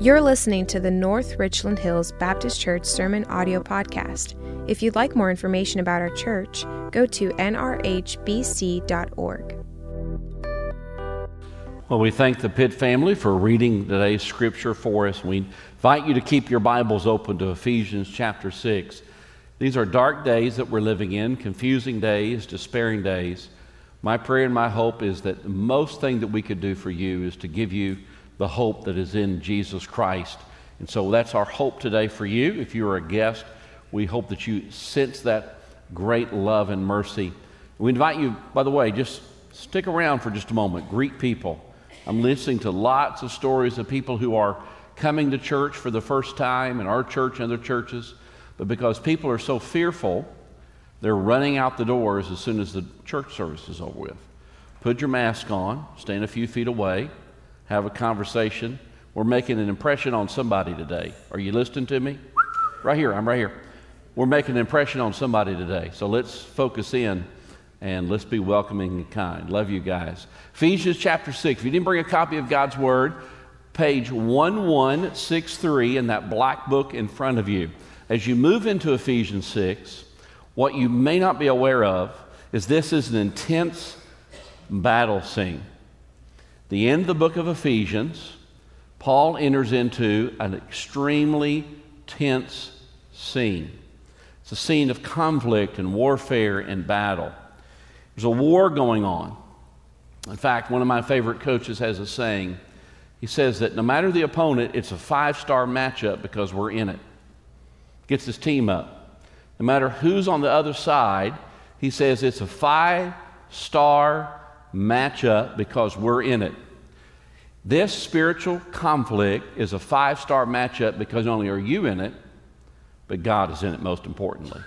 You're listening to the North Richland Hills Baptist Church Sermon Audio Podcast. If you'd like more information about our church, go to nrhbc.org. Well, we thank the Pitt family for reading today's scripture for us. We invite you to keep your Bibles open to Ephesians chapter 6. These are dark days that we're living in, confusing days, despairing days. My prayer and my hope is that the most thing that we could do for you is to give you the hope that is in Jesus Christ. And so that's our hope today for you. If you're a guest, we hope that you sense that great love and mercy. We invite you, by the way, just stick around for just a moment, greet people. I'm listening to lots of stories of people who are coming to church for the first time in our church and other churches, but because people are so fearful, they're running out the doors as soon as the church service is over with. Put your mask on, stand a few feet away, have a conversation. We're making an impression on somebody today. Are you listening to me? Right here, I'm right here. We're making an impression on somebody today. So let's focus in and let's be welcoming and kind. Love you guys. Ephesians chapter 6. If you didn't bring a copy of God's Word, page 1163 in that black book in front of you. As you move into Ephesians 6, what you may not be aware of is this is an intense battle scene. The end of the book of Ephesians, Paul enters into an extremely tense scene. It's a scene of conflict and warfare and battle. There's a war going on. In fact, one of my favorite coaches has a saying. He says that no matter the opponent, it's a five star matchup because we're in it. Gets his team up. No matter who's on the other side, he says it's a five star matchup because we're in it. This spiritual conflict is a five star matchup because not only are you in it, but God is in it most importantly.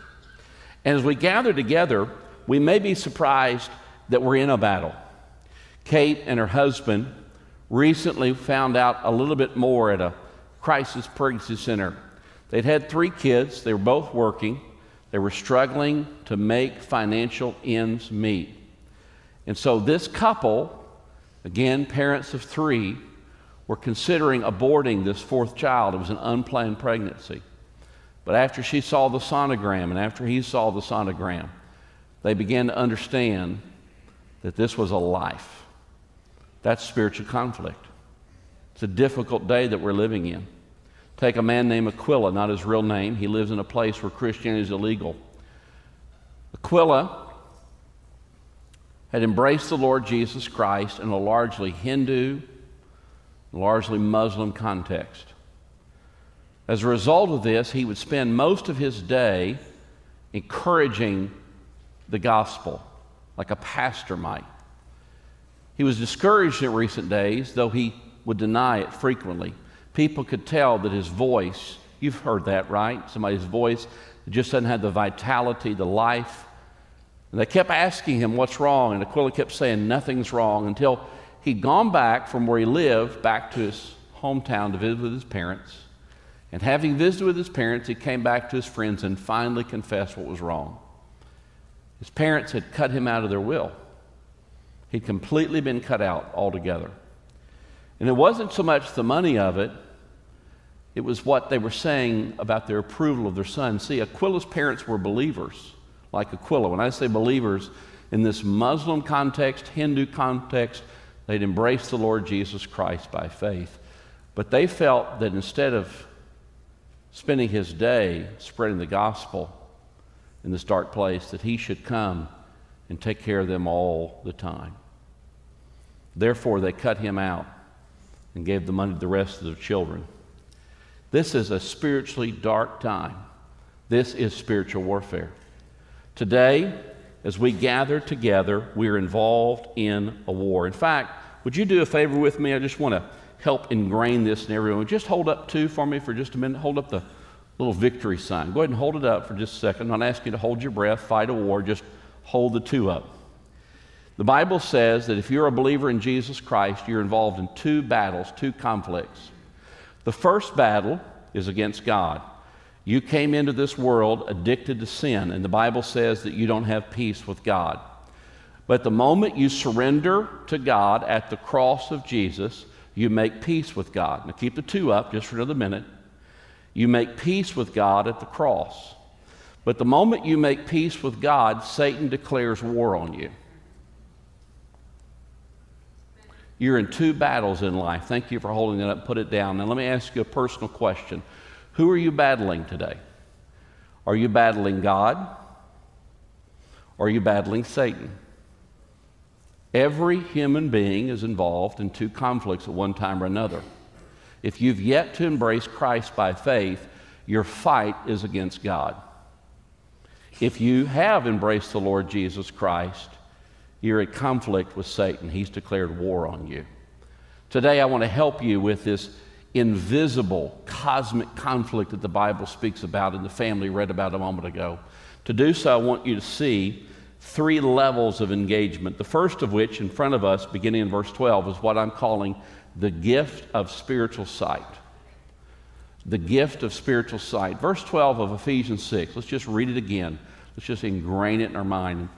And as we gather together, we may be surprised that we're in a battle. Kate and her husband recently found out a little bit more at a crisis pregnancy center. They'd had three kids, they were both working. They were struggling to make financial ends meet. And so this couple, again, parents of three, were considering aborting this fourth child. It was an unplanned pregnancy. But after she saw the sonogram and after he saw the sonogram, they began to understand that this was a life. That's spiritual conflict. It's a difficult day that we're living in. Take a man named Aquila, not his real name. He lives in a place where Christianity is illegal. Aquila had embraced the Lord Jesus Christ in a largely Hindu, largely Muslim context. As a result of this, he would spend most of his day encouraging the gospel, like a pastor might. He was discouraged in recent days, though he would deny it frequently people could tell that his voice, you've heard that, right? Somebody's voice just doesn't have the vitality, the life. And they kept asking him, What's wrong? And Aquila kept saying, Nothing's wrong until he'd gone back from where he lived back to his hometown to visit with his parents. And having visited with his parents, he came back to his friends and finally confessed what was wrong. His parents had cut him out of their will, he'd completely been cut out altogether. And it wasn't so much the money of it, it was what they were saying about their approval of their son. See, Aquila's parents were believers, like Aquila. When I say believers, in this Muslim context, Hindu context, they'd embraced the Lord Jesus Christ by faith. But they felt that instead of spending his day spreading the gospel in this dark place, that he should come and take care of them all the time. Therefore, they cut him out and gave the money to the rest of the children. This is a spiritually dark time. This is spiritual warfare. Today, as we gather together, we're involved in a war. In fact, would you do a favor with me? I just want to help ingrain this in everyone. Just hold up two for me for just a minute. Hold up the little victory sign. Go ahead and hold it up for just a second. I'm not asking you to hold your breath, fight a war, just hold the two up. The Bible says that if you're a believer in Jesus Christ, you're involved in two battles, two conflicts. The first battle is against God. You came into this world addicted to sin, and the Bible says that you don't have peace with God. But the moment you surrender to God at the cross of Jesus, you make peace with God. Now keep the two up just for another minute. You make peace with God at the cross. But the moment you make peace with God, Satan declares war on you. You're in two battles in life. Thank you for holding it up. Put it down. Now, let me ask you a personal question. Who are you battling today? Are you battling God? Are you battling Satan? Every human being is involved in two conflicts at one time or another. If you've yet to embrace Christ by faith, your fight is against God. If you have embraced the Lord Jesus Christ, you're at conflict with Satan. He's declared war on you. Today, I want to help you with this invisible cosmic conflict that the Bible speaks about and the family read about a moment ago. To do so, I want you to see three levels of engagement. The first of which, in front of us, beginning in verse 12, is what I'm calling the gift of spiritual sight. The gift of spiritual sight. Verse 12 of Ephesians 6. Let's just read it again. Let's just ingrain it in our mind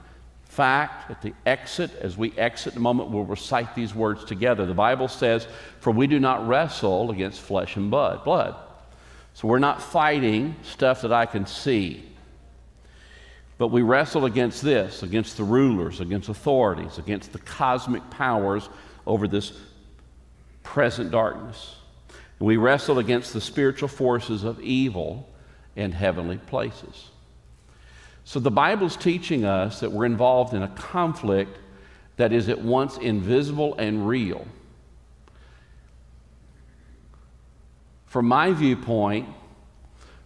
fact, at the exit, as we exit a moment, we'll recite these words together. The Bible says, For we do not wrestle against flesh and blood. blood. So we're not fighting stuff that I can see. But we wrestle against this, against the rulers, against authorities, against the cosmic powers over this present darkness. We wrestle against the spiritual forces of evil in heavenly places. So the Bible's teaching us that we're involved in a conflict that is at once invisible and real. From my viewpoint,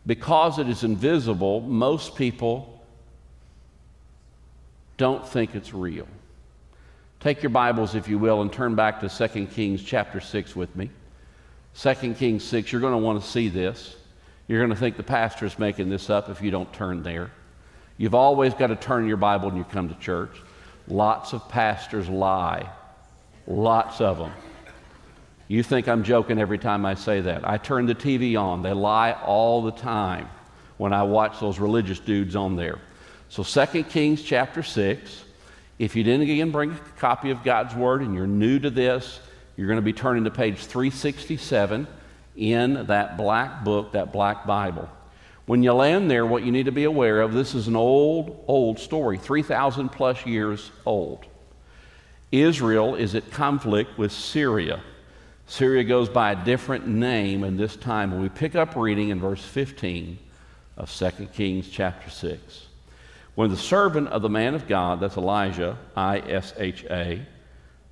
because it is invisible, most people don't think it's real. Take your Bibles, if you will, and turn back to 2 Kings chapter 6 with me. 2 Kings 6, you're going to want to see this. You're going to think the pastor is making this up if you don't turn there. You've always got to turn your Bible when you come to church. Lots of pastors lie, lots of them. You think I'm joking every time I say that. I turn the TV on, they lie all the time when I watch those religious dudes on there. So 2 Kings chapter 6, if you didn't again bring a copy of God's Word and you're new to this, you're going to be turning to page 367 in that black book, that black Bible. When you land there, what you need to be aware of this is an old, old story, 3,000 plus years old. Israel is at conflict with Syria. Syria goes by a different name in this time. When we pick up reading in verse 15 of 2 Kings chapter 6. When the servant of the man of God, that's Elisha, I S H A,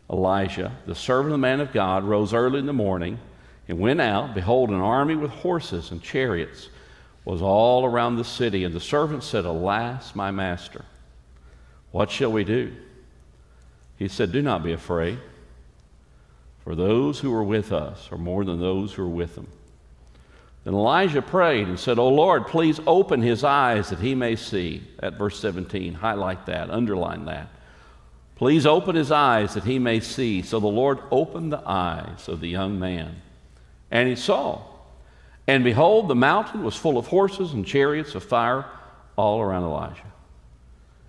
Elisha, the servant of the man of God, rose early in the morning and went out, behold, an army with horses and chariots was all around the city. And the servant said, Alas, my master, what shall we do? He said, Do not be afraid, for those who are with us are more than those who are with them. Then Elisha prayed and said, O Lord, please open his eyes that he may see. At verse 17, highlight that, underline that. Please open his eyes that he may see. So the Lord opened the eyes of the young man, and he saw. And behold, the mountain was full of horses and chariots of fire all around Elisha.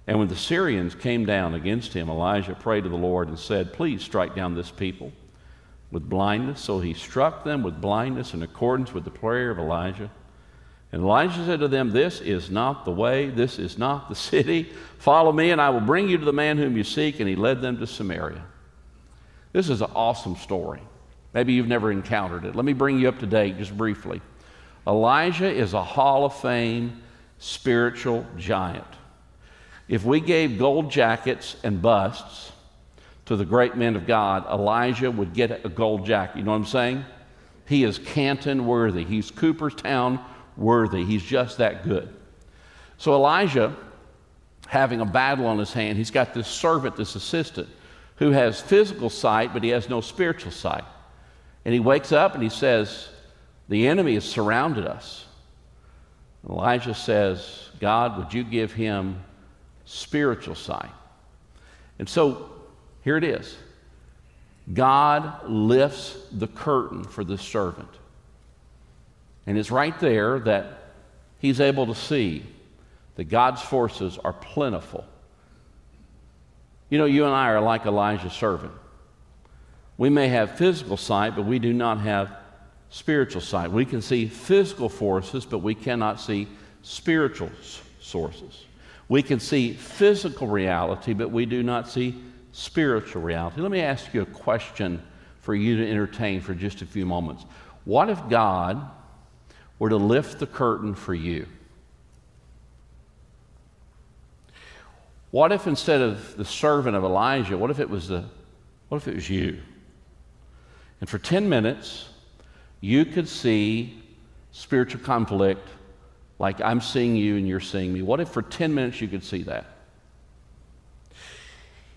And when the Syrians came down against him, Elisha prayed to the Lord and said, Please strike down this people with blindness. So he struck them with blindness in accordance with the prayer of Elisha. And Elisha said to them, This is not the way, this is not the city. Follow me, and I will bring you to the man whom you seek. And he led them to Samaria. This is an awesome story. Maybe you've never encountered it. Let me bring you up to date just briefly. Elisha is a Hall of Fame spiritual giant. If we gave gold jackets and busts to the great men of God, Elisha would get a gold jacket. You know what I'm saying? He is Canton worthy. He's Cooperstown worthy. He's just that good. So Elisha, having a battle on his hand, he's got this servant, this assistant, who has physical sight, but he has no spiritual sight. And he wakes up and he says, The enemy has surrounded us. Elisha says, God, would you give him spiritual sight? And so here it is God lifts the curtain for the servant. And it's right there that he's able to see that God's forces are plentiful. You know, you and I are like Elisha's servant. We may have physical sight, but we do not have spiritual sight. We can see physical forces, but we cannot see spiritual sources. We can see physical reality, but we do not see spiritual reality. Let me ask you a question for you to entertain for just a few moments. What if God were to lift the curtain for you? What if instead of the servant of Elisha, what if it was the what if it was you? And for 10 minutes, you could see spiritual conflict like I'm seeing you and you're seeing me. What if for 10 minutes you could see that?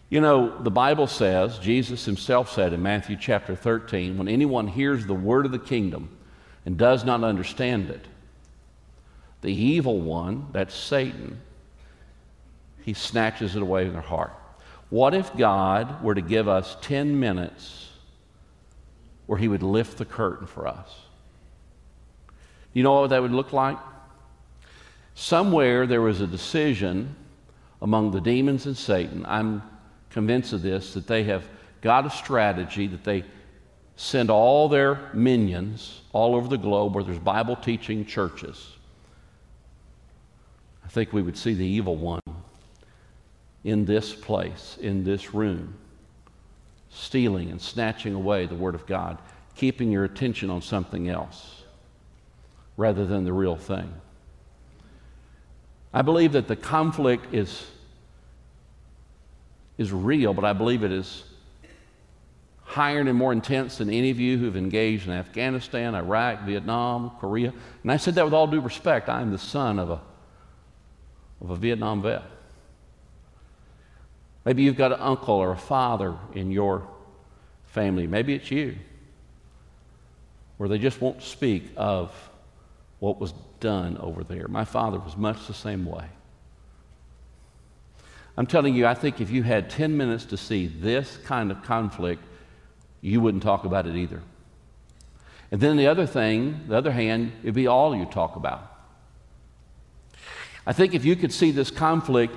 You know, the Bible says, Jesus himself said in Matthew chapter 13, when anyone hears the word of the kingdom and does not understand it, the evil one, that's Satan, he snatches it away in their heart. What if God were to give us 10 minutes where he would lift the curtain for us? You know what that would look like? Somewhere there was a decision among the demons and Satan. I'm convinced of this that they have got a strategy that they send all their minions all over the globe where there's Bible teaching churches. I think we would see the evil one in this place, in this room, stealing and snatching away the Word of God, keeping your attention on something else rather than the real thing. I believe that the conflict is, is real, but I believe it is higher and more intense than any of you who've engaged in Afghanistan, Iraq, Vietnam, Korea. And I said that with all due respect. I am the son of a, of a Vietnam vet. Maybe you've got an uncle or a father in your family. Maybe it's you, where they just won't speak of what was done over there. My father was much the same way. I'm telling you, I think if you had 10 minutes to see this kind of conflict, you wouldn't talk about it either. And then the other thing, the other hand, it'd be all you talk about. I think if you could see this conflict,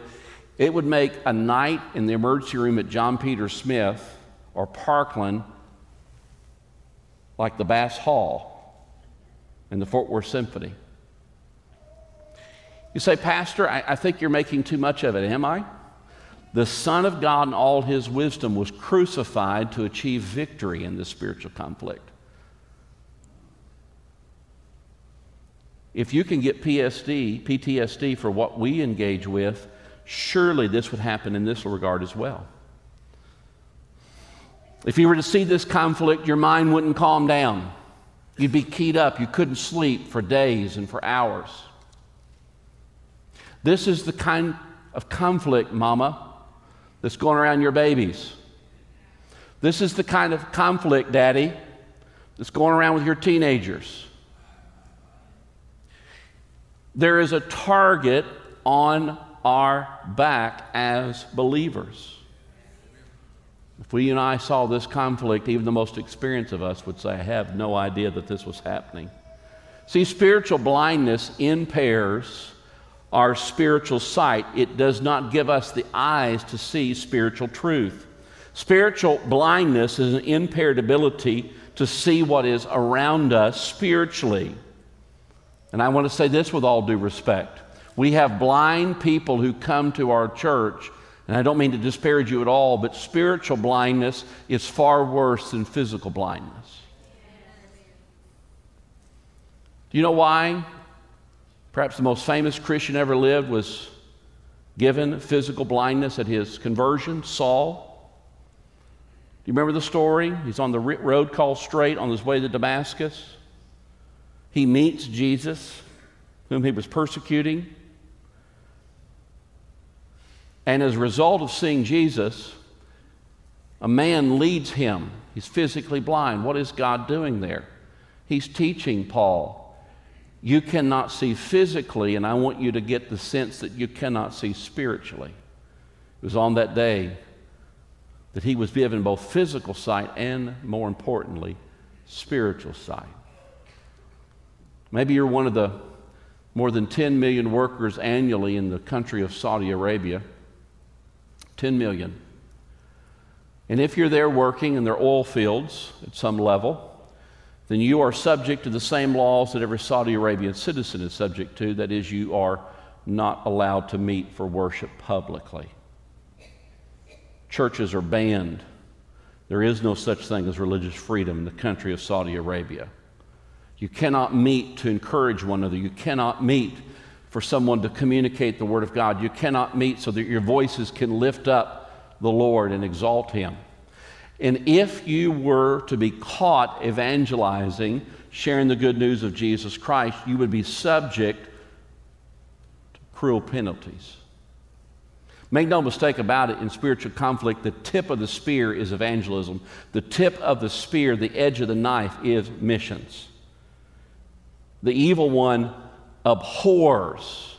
it would make a night in the emergency room at John Peter Smith or Parkland like the Bass Hall and the Fort Worth Symphony. You say, Pastor, I, I, think you're making too much of it. Am I? The Son of God in all his wisdom was crucified to achieve victory in this spiritual conflict. If you can get PSD, PTSD for what we engage with, surely this would happen in this regard as well. If you were to see this conflict, your mind wouldn't calm down. You'd be keyed up. You couldn't sleep for days and for hours. This is the kind of conflict, mama, that's going around your babies. This is the kind of conflict, daddy, that's going around with your teenagers. There is a target on our back as believers. If we and I saw this conflict, even the most experienced of us would say, I have no idea that this was happening. See, spiritual blindness impairs our spiritual sight. It does not give us the eyes to see spiritual truth. Spiritual blindness is an impaired ability to see what is around us spiritually. And I want to say this with all due respect. We have blind people who come to our church, and I don't mean to disparage you at all, but spiritual blindness is far worse than physical blindness. Do you know why? Perhaps the most famous Christian ever lived was given physical blindness at his conversion, Saul. Do you remember the story? He's on the road called Straight on his way to Damascus. He meets Jesus, whom he was persecuting. And as a result of seeing Jesus, a man leads him. He's physically blind. What is God doing there? He's teaching Paul. You cannot see physically, and I want you to get the sense that you cannot see spiritually. It was on that day that he was given both physical sight and, more importantly, spiritual sight. Maybe you're one of the more than 10 million workers annually in the country of Saudi Arabia. 10 million. And if you're there working in their oil fields at some level, then you are subject to the same laws that every Saudi Arabian citizen is subject to. That is, you are not allowed to meet for worship publicly. Churches are banned. There is no such thing as religious freedom in the country of Saudi Arabia. You cannot meet to encourage one another. You cannot meet for someone to communicate the Word of God. You cannot meet so that your voices can lift up the Lord and exalt Him. And if you were to be caught evangelizing, sharing the good news of Jesus Christ, you would be subject to cruel penalties. Make no mistake about it, in spiritual conflict, the tip of the spear is evangelism. The tip of the spear, the edge of the knife, is missions. The evil one abhors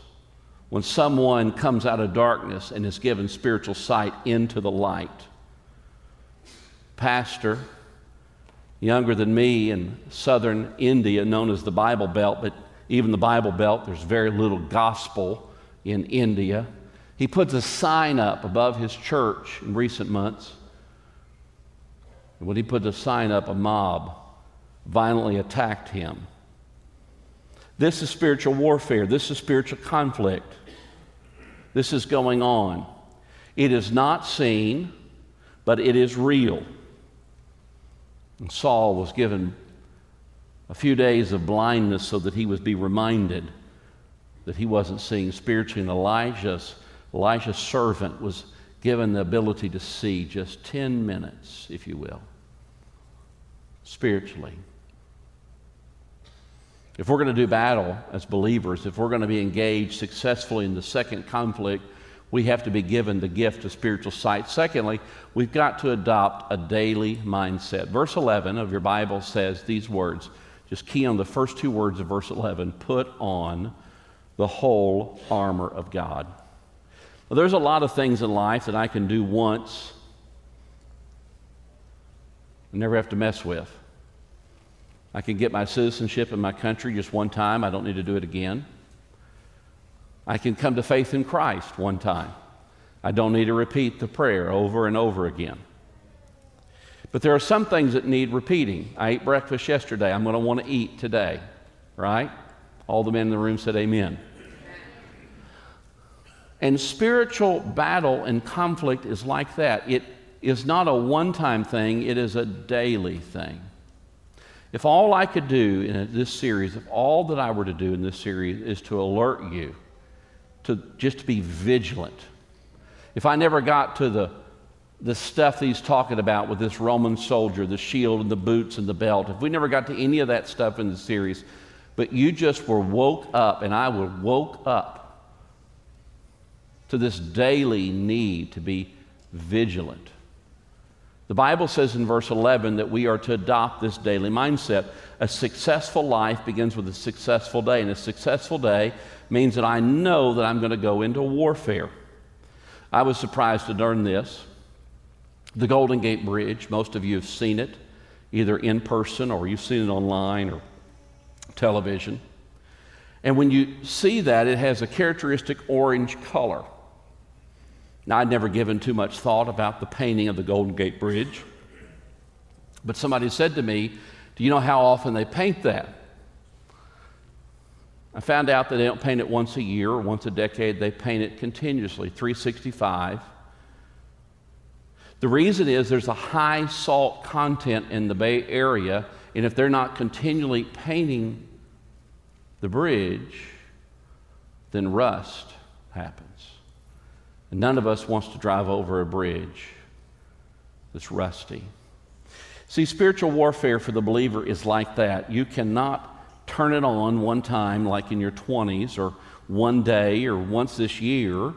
when someone comes out of darkness and is given spiritual sight into the light pastor, younger than me in southern India, known as the Bible Belt, but even the Bible Belt, there's very little gospel in India. He puts a sign up above his church in recent months. And when he put the sign up, a mob violently attacked him. This is spiritual warfare. This is spiritual conflict. This is going on. It is not seen, but it is real. And Saul was given a few days of blindness so that he would be reminded that he wasn't seeing spiritually. And Elisha's, Elisha's servant was given the ability to see just 10 minutes, if you will, spiritually. If we're going to do battle as believers, if we're going to be engaged successfully in the second conflict, we have to be given the gift of spiritual sight. Secondly, we've got to adopt a daily mindset. Verse 11 of your Bible says these words. Just key on the first two words of verse 11 put on the whole armor of God. Well, there's a lot of things in life that I can do once and never have to mess with. I can get my citizenship in my country just one time, I don't need to do it again. I can come to faith in Christ one time. I don't need to repeat the prayer over and over again. But there are some things that need repeating. I ate breakfast yesterday. I'm going to want to eat today, right? All the men in the room said amen. And spiritual battle and conflict is like that. It is not a one time thing, it is a daily thing. If all I could do in this series, if all that I were to do in this series is to alert you to just to be vigilant. If I never got to the, the stuff he's talking about with this Roman soldier, the shield and the boots and the belt, if we never got to any of that stuff in the series, but you just were woke up, and I were woke up to this daily need to be vigilant. The Bible says in verse 11 that we are to adopt this daily mindset. A successful life begins with a successful day, and a successful day means that I know that I'm going to go into warfare. I was surprised to learn this. The Golden Gate Bridge, most of you have seen it, either in person or you've seen it online or television. And when you see that, it has a characteristic orange color. Now, I'd never given too much thought about the painting of the Golden Gate Bridge, but somebody said to me, Do you know how often they paint that? I found out that they don't paint it once a year or once a decade, they paint it continuously, 365. The reason is there's a high salt content in the Bay Area, and if they're not continually painting the bridge, then rust happens. And none of us wants to drive over a bridge that's rusty. See, spiritual warfare for the believer is like that. You cannot turn it on one time, like in your 20s, or one day, or once this year.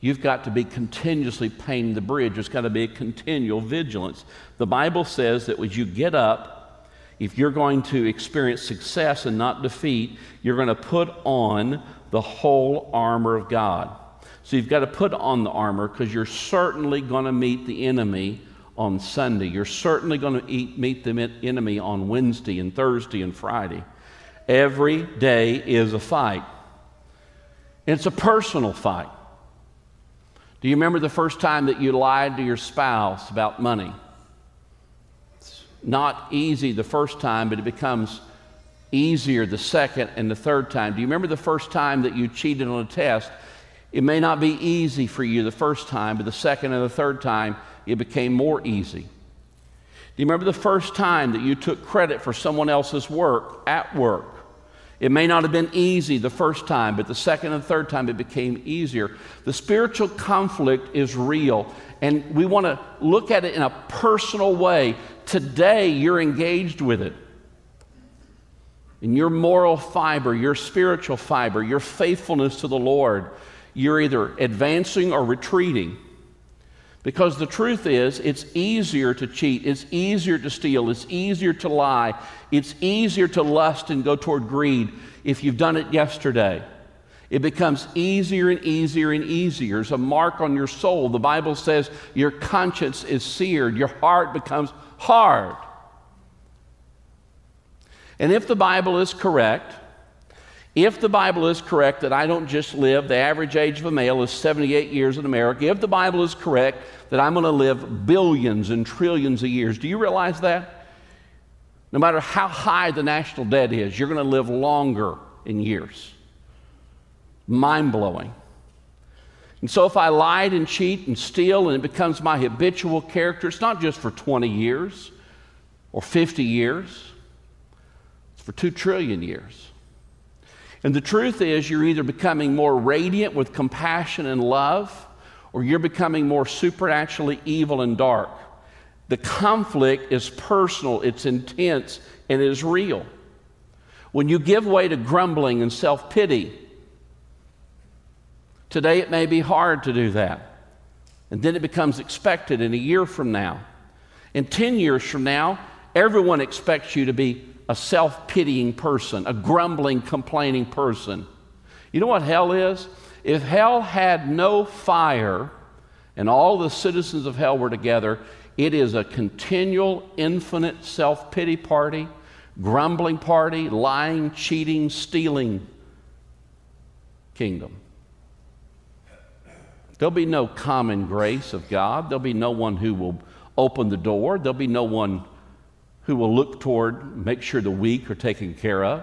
You've got to be continuously painting the bridge. There's got to be a continual vigilance. The Bible says that as you get up, if you're going to experience success and not defeat, you're going to put on the whole armor of God. So you've got to put on the armor because you're certainly going to meet the enemy on Sunday. You're certainly going to eat, meet the enemy on Wednesday and Thursday and Friday. Every day is a fight. It's a personal fight. Do you remember the first time that you lied to your spouse about money? It's not easy the first time, but it becomes easier the second and the third time. Do you remember the first time that you cheated on a test? It may not be easy for you the first time, but the second and the third time, it became more easy. Do you remember the first time that you took credit for someone else's work at work? It may not have been easy the first time, but the second and third time it became easier. The spiritual conflict is real, and we want to look at it in a personal way. Today, you're engaged with it. In your moral fiber, your spiritual fiber, your faithfulness to the Lord, you're either advancing or retreating. Because the truth is, it's easier to cheat, it's easier to steal, it's easier to lie, it's easier to lust and go toward greed if you've done it yesterday. It becomes easier and easier and easier. It's a mark on your soul. The Bible says your conscience is seared, your heart becomes hard. And if the Bible is correct, if the Bible is correct that I don't just live, the average age of a male is 78 years in America, if the Bible is correct that I'm going to live billions and trillions of years, do you realize that? No matter how high the national debt is, you're going to live longer in years. Mind blowing. And so if I lied and cheat and steal and it becomes my habitual character, it's not just for 20 years or 50 years, it's for 2 trillion years. And the truth is, you're either becoming more radiant with compassion and love, or you're becoming more supernaturally evil and dark. The conflict is personal, it's intense, and it is real. When you give way to grumbling and self pity, today it may be hard to do that. And then it becomes expected in a year from now. In 10 years from now, everyone expects you to be a self pitying person, a grumbling, complaining person. You know what hell is? If hell had no fire and all the citizens of hell were together, it is a continual, infinite self pity party, grumbling party, lying, cheating, stealing kingdom. There'll be no common grace of God. There'll be no one who will open the door. There'll be no one who will look toward, make sure the weak are taken care of.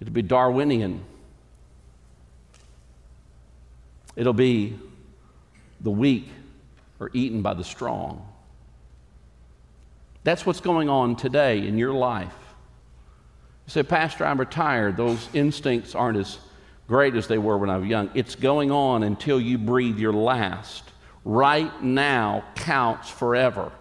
It'll be Darwinian. It'll be the weak are eaten by the strong. That's what's going on today in your life. You say, Pastor, I'm retired. Those instincts aren't as great as they were when I was young. It's going on until you breathe your last right now counts forever.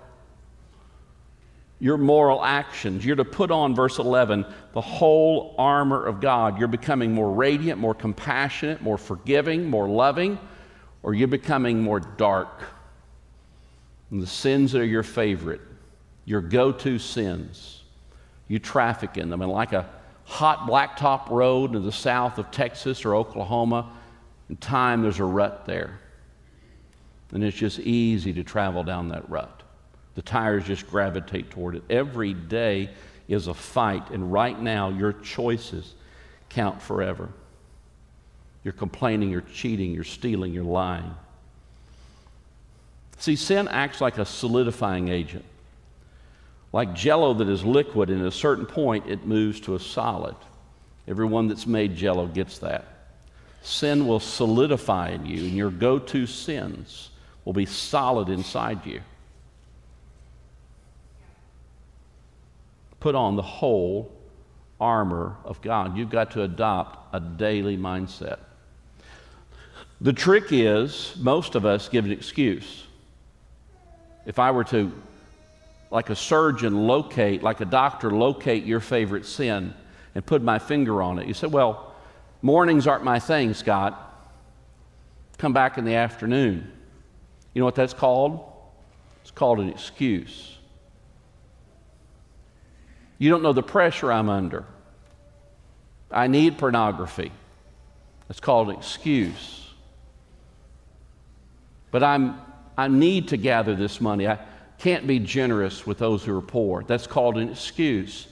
Your moral actions, you're to put on, verse 11, the whole armor of God. You're becoming more radiant, more compassionate, more forgiving, more loving, or you're becoming more dark. And the sins that are your favorite, your go to sins, you traffic in them. And like a hot blacktop road in the south of Texas or Oklahoma, in time there's a rut there. And it's just easy to travel down that rut. The tires just gravitate toward it. Every day is a fight, and right now, your choices count forever. You're complaining, you're cheating, you're stealing, you're lying. See, sin acts like a solidifying agent. Like jello that is liquid, and at a certain point, it moves to a solid. Everyone that's made jello gets that. Sin will solidify in you, and your go to sins will be solid inside you. Put on the whole armor of God. You've got to adopt a daily mindset. The trick is, most of us give an excuse. If I were to, like a surgeon, locate, like a doctor, locate your favorite sin and put my finger on it, you say, Well, mornings aren't my thing, Scott. Come back in the afternoon. You know what that's called? It's called an excuse. You don't know the pressure I'm under. I need pornography. It's called an excuse. But I'm, I need to gather this money. I can't be generous with those who are poor. That's called an excuse.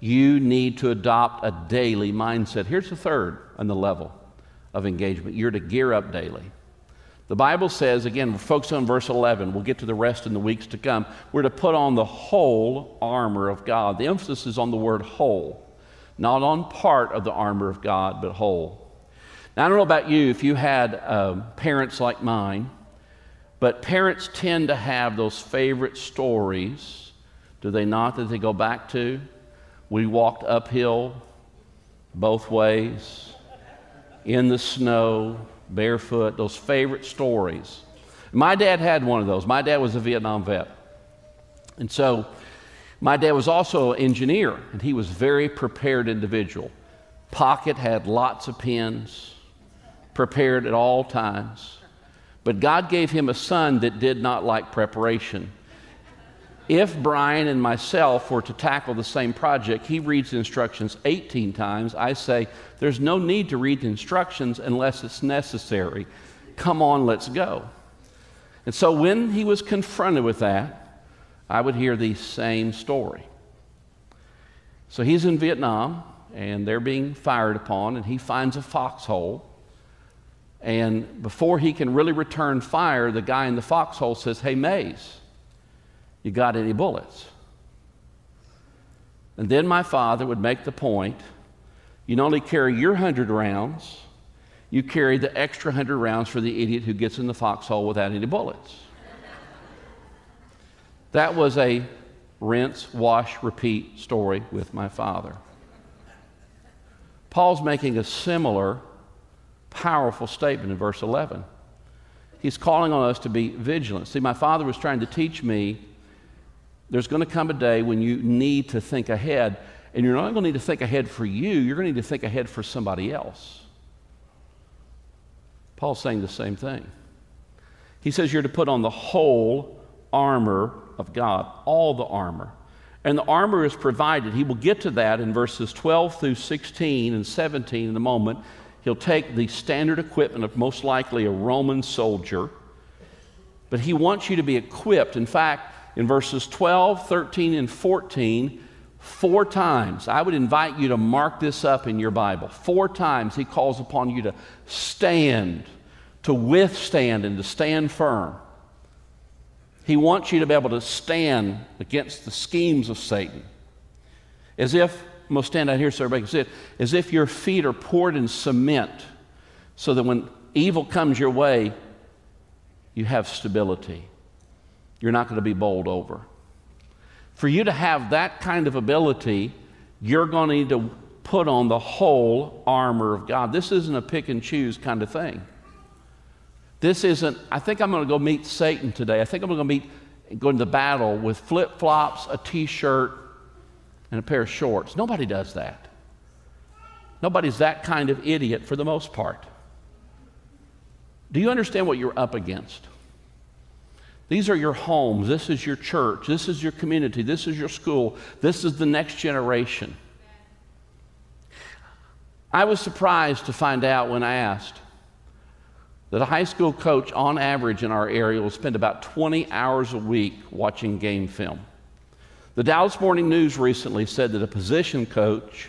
You need to adopt a daily mindset. Here's the third on the level of engagement. You're to gear up daily. The Bible says, again, we're on verse 11. We'll get to the rest in the weeks to come. We're to put on the whole armor of God. The emphasis is on the word whole, not on part of the armor of God, but whole. Now, I don't know about you if you had uh, parents like mine, but parents tend to have those favorite stories, do they not, that they go back to? We walked uphill both ways, in the snow, barefoot, those favorite stories. My dad had one of those. My dad was a Vietnam vet. And so my dad was also an engineer, and he was a very prepared individual. Pocket had lots of pens, prepared at all times. But God gave him a son that did not like preparation. If Brian and myself were to tackle the same project, he reads the instructions 18 times. I say, There's no need to read the instructions unless it's necessary. Come on, let's go. And so when he was confronted with that, I would hear the same story. So he's in Vietnam, and they're being fired upon, and he finds a foxhole. And before he can really return fire, the guy in the foxhole says, Hey, Mays. You got any bullets? And then my father would make the point you not only carry your 100 rounds, you carry the extra 100 rounds for the idiot who gets in the foxhole without any bullets. that was a rinse, wash, repeat story with my father. Paul's making a similar powerful statement in verse 11. He's calling on us to be vigilant. See, my father was trying to teach me there's going to come a day when you need to think ahead, and you're not going to need to think ahead for you, you're going to need to think ahead for somebody else. Paul's saying the same thing. He says you're to put on the whole armor of God, all the armor. And the armor is provided. He will get to that in verses 12 through 16 and 17 in a moment. He'll take the standard equipment of most likely a Roman soldier, but he wants you to be equipped. In fact, in verses 12, 13, and 14, four times. I would invite you to mark this up in your Bible. Four times he calls upon you to stand, to withstand, and to stand firm. He wants you to be able to stand against the schemes of Satan. As if, I'm going to stand out here so everybody can see it, as if your feet are poured in cement so that when evil comes your way, you have stability you're not going to be bowled over. For you to have that kind of ability, you're going to need to put on the whole armor of God. This isn't a pick and choose kind of thing. This isn't, I think I'm going to go meet Satan today. I think I'm going to meet, go into battle with flip flops, a t shirt, and a pair of shorts. Nobody does that. Nobody's that kind of idiot for the most part. Do you understand what you're up against? These are your homes. This is your church. This is your community. This is your school. This is the next generation. I was surprised to find out when I asked that a high school coach, on average in our area, will spend about 20 hours a week watching game film. The Dallas Morning News recently said that a position coach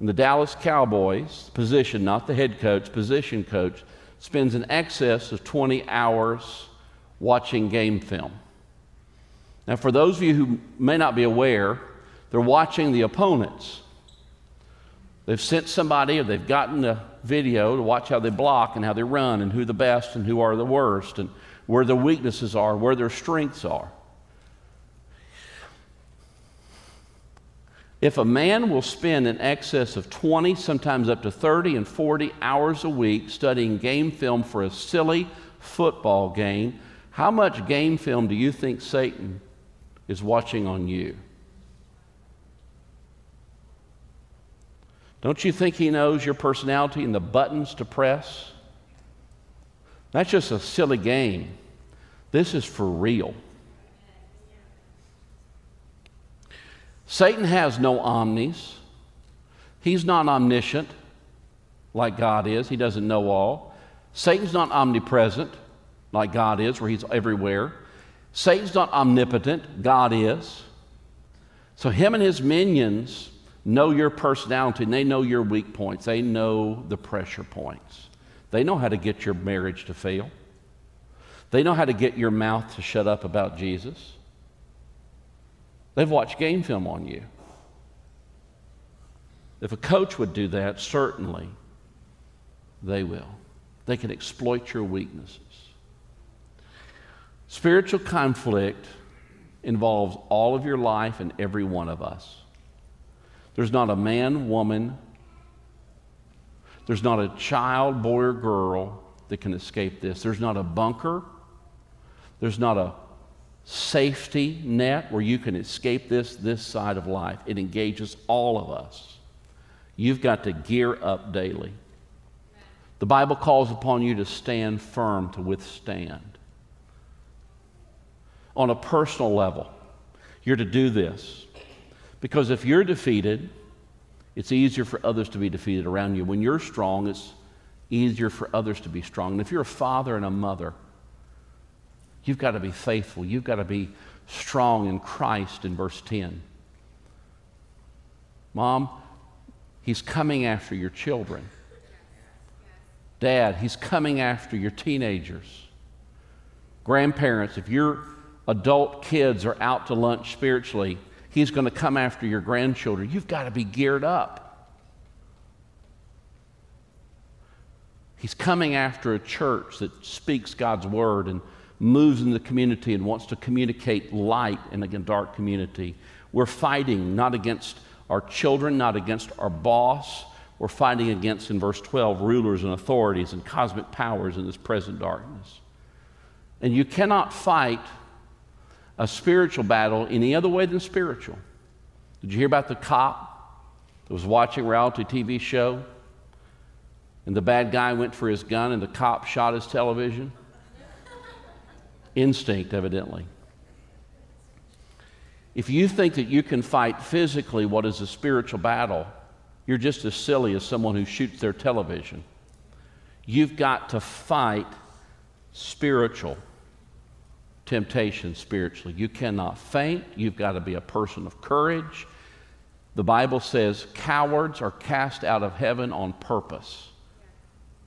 in the Dallas Cowboys, position, not the head coach, position coach, spends in excess of 20 hours watching game film. Now, for those of you who may not be aware, they're watching the opponents. They've sent somebody or they've gotten a video to watch how they block and how they run and who the best and who are the worst and where their weaknesses are, where their strengths are. If a man will spend in excess of 20, sometimes up to 30 and 40 hours a week studying game film for a silly football game, how much game film do you think Satan is watching on you? Don't you think he knows your personality and the buttons to press? That's just a silly game. This is for real. Satan has no omnis. He's not omniscient like God is. He doesn't know all. Satan's not omnipresent like God is, where He's everywhere. Satan's not omnipotent, God is. So, him and his minions know your personality and they know your weak points, they know the pressure points. They know how to get your marriage to fail. They know how to get your mouth to shut up about Jesus. They've watched game film on you. If a coach would do that, certainly they will. They can exploit your weaknesses. Spiritual conflict involves all of your life and every one of us. There's not a man, woman, there's not a child, boy, or girl that can escape this. There's not a bunker, there's not a safety net where you can escape this this side of life. It engages all of us. You've got to gear up daily. The Bible calls upon you to stand firm, to withstand. On a personal level, you're to do this. Because if you're defeated, it's easier for others to be defeated around you. When you're strong, it's easier for others to be strong. And if you're a father and a mother, you've got to be faithful. You've got to be strong in Christ in verse 10. Mom, he's coming after your children. Dad, he's coming after your teenagers. Grandparents, if your adult kids are out to lunch spiritually, He's going to come after your grandchildren. You've got to be geared up. He's coming after a church that speaks God's word and moves in the community and wants to communicate light in a dark community. We're fighting not against our children, not against our boss. We're fighting against, in verse 12, rulers and authorities and cosmic powers in this present darkness. And you cannot fight a spiritual battle any other way than spiritual. Did you hear about the cop that was watching a reality TV show? And the bad guy went for his gun and the cop shot his television? Instinct, evidently. If you think that you can fight physically what is a spiritual battle, you're just as silly as someone who shoots their television. You've got to fight spiritual temptation spiritually. You cannot faint. You've got to be a person of courage. The Bible says cowards are cast out of heaven on purpose.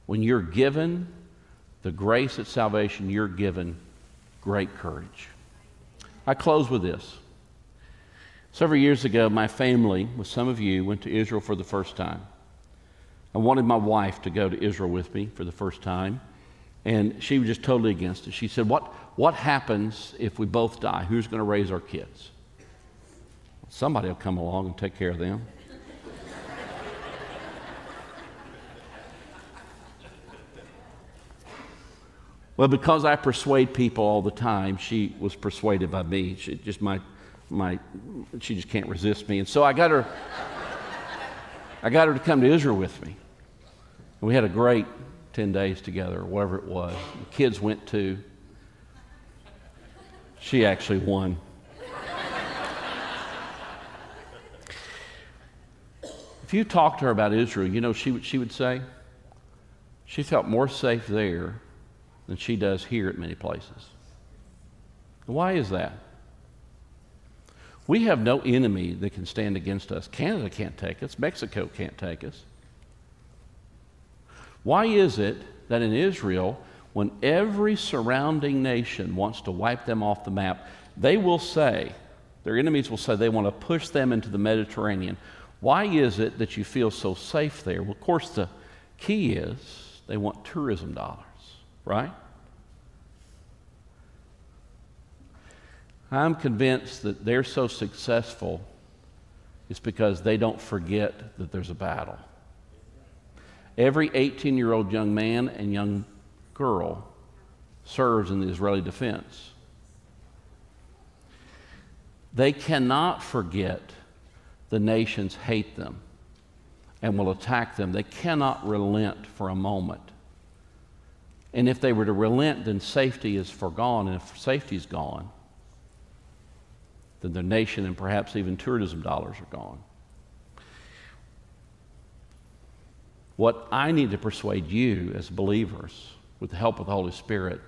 When you're given the grace at salvation, you're given great courage. I close with this. Several years ago, my family, with some of you, went to Israel for the first time. I wanted my wife to go to Israel with me for the first time, and she was just totally against it. She said, What, what happens if we both die? Who's going to raise our kids? Somebody will come along and take care of them. well, because I persuade people all the time, she was persuaded by me. She just my, my, she just can't resist me, and so I got her. I got her to come to Israel with me. We had a great 10 days together, or whatever it was. The kids went too. She actually won. if you talk to her about Israel, you know she, she would say? She felt more safe there than she does here at many places. Why is that? We have no enemy that can stand against us. Canada can't take us, Mexico can't take us. Why is it that in Israel, when every surrounding nation wants to wipe them off the map, they will say, their enemies will say they want to push them into the Mediterranean. Why is it that you feel so safe there? Well, of course, the key is they want tourism dollars, right? I'm convinced that they're so successful is because they don't forget that there's a battle. Every 18 year old young man and young girl serves in the Israeli defense. They cannot forget the nations hate them and will attack them. They cannot relent for a moment. And if they were to relent, then safety is forgone. And if safety is gone, then their nation and perhaps even tourism dollars are gone. What I need to persuade you as believers with the help of the Holy Spirit,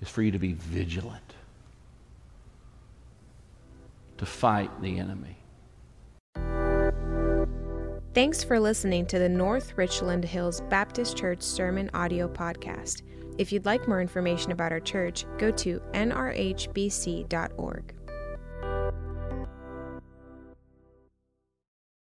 is for you to be vigilant, to fight the enemy. Thanks for listening to the North Richland Hills Baptist Church Sermon Audio Podcast. If you'd like more information about our church, go to nrhbc.org.